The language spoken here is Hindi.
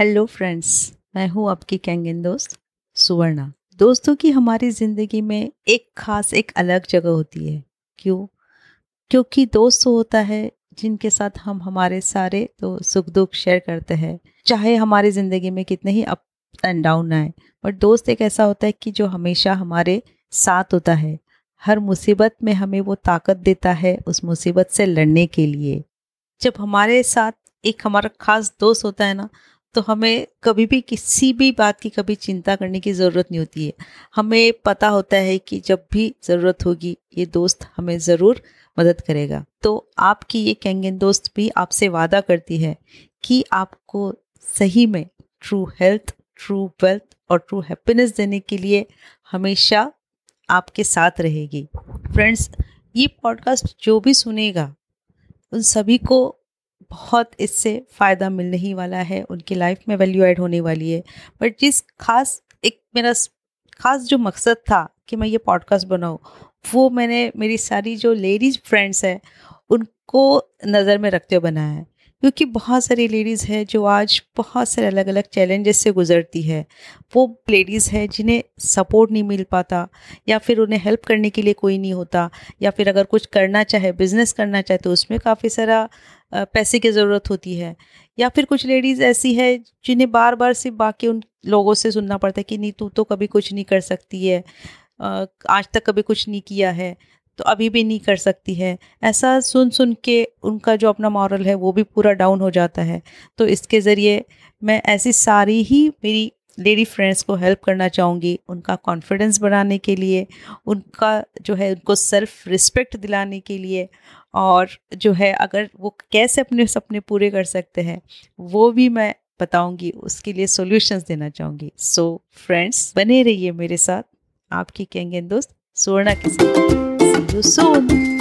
हेलो फ्रेंड्स मैं हूँ आपकी कैंगन दोस्त, सुवर्णा। दोस्तों की हमारी ज़िंदगी में एक खास, एक अलग जगह होती है। क्यों? क्योंकि दोस्त होता है जिनके साथ हम हमारे सारे तो सुख दुख शेयर करते हैं। चाहे हमारी ज़िंदगी में कितने ही अप एंड डाउन आए बट दोस्त एक ऐसा होता है कि जो हमेशा हमारे साथ होता है। हर मुसीबत में हमें वो ताकत देता है उस मुसीबत से लड़ने के लिए। जब हमारे साथ एक हमारा खास दोस्त होता है ना तो हमें कभी भी किसी भी बात की कभी चिंता करने की ज़रूरत नहीं होती है। हमें पता होता है कि जब भी ज़रूरत होगी, ये दोस्त हमें ज़रूर मदद करेगा। तो आपकी ये कैंगन दोस्त भी आपसे वादा करती है कि आपको सही में ट्रू हेल्थ ट्रू वेल्थ और ट्रू हैप्पीनेस देने के लिए हमेशा आपके साथ रहेगी। फ्रेंड्स ये पॉडकास्ट जो भी सुनेगा, उन सभी को बहुत इससे फ़ायदा मिलने ही वाला है, उनकी लाइफ में वैल्यू ऐड होने वाली है। बट जिस खास एक मेरा खास जो मकसद था कि मैं ये पॉडकास्ट बनाऊँ, वो मैंने मेरी सारी जो लेडीज़ फ्रेंड्स हैं, उनको नज़र में रखते हुए बनाया है। क्योंकि बहुत सारी लेडीज़ है जो आज बहुत सारे अलग अलग चैलेंजेस से गुजरती है। वो लेडीज़ है जिन्हें सपोर्ट नहीं मिल पाता, या फिर उन्हें हेल्प करने के लिए कोई नहीं होता, या फिर अगर कुछ करना चाहे बिज़नेस करना चाहे तो उसमें काफ़ी सारा पैसे की ज़रूरत होती है। या फिर कुछ लेडीज़ ऐसी है जिन्हें बार बार सिर्फ़ बाकी उन लोगों से सुनना पड़ता है कि नहीं, तू तो कभी कुछ नहीं कर सकती है आज तक कभी कुछ नहीं किया है। तो अभी भी नहीं कर सकती है। ऐसा सुन सुन के उनका जो अपना मॉरल है, वो भी पूरा डाउन हो जाता है। तो इसके ज़रिए मैं ऐसी सारी ही मेरी लेडी फ्रेंड्स को हेल्प करना चाहूँगी, उनका कॉन्फिडेंस बढ़ाने के लिए, उनका जो है, उनको सेल्फ रिस्पेक्ट दिलाने के लिए और जो है, अगर वो कैसे अपने सपने पूरे कर सकते हैं, वो भी मैं बताऊँगी, उसके लिए सॉल्यूशंस देना चाहूँगी। सो फ्रेंड्स बने रहिए मेरे साथ। आपकी कहेंगे दोस्त सोना के साथ। सी यू सून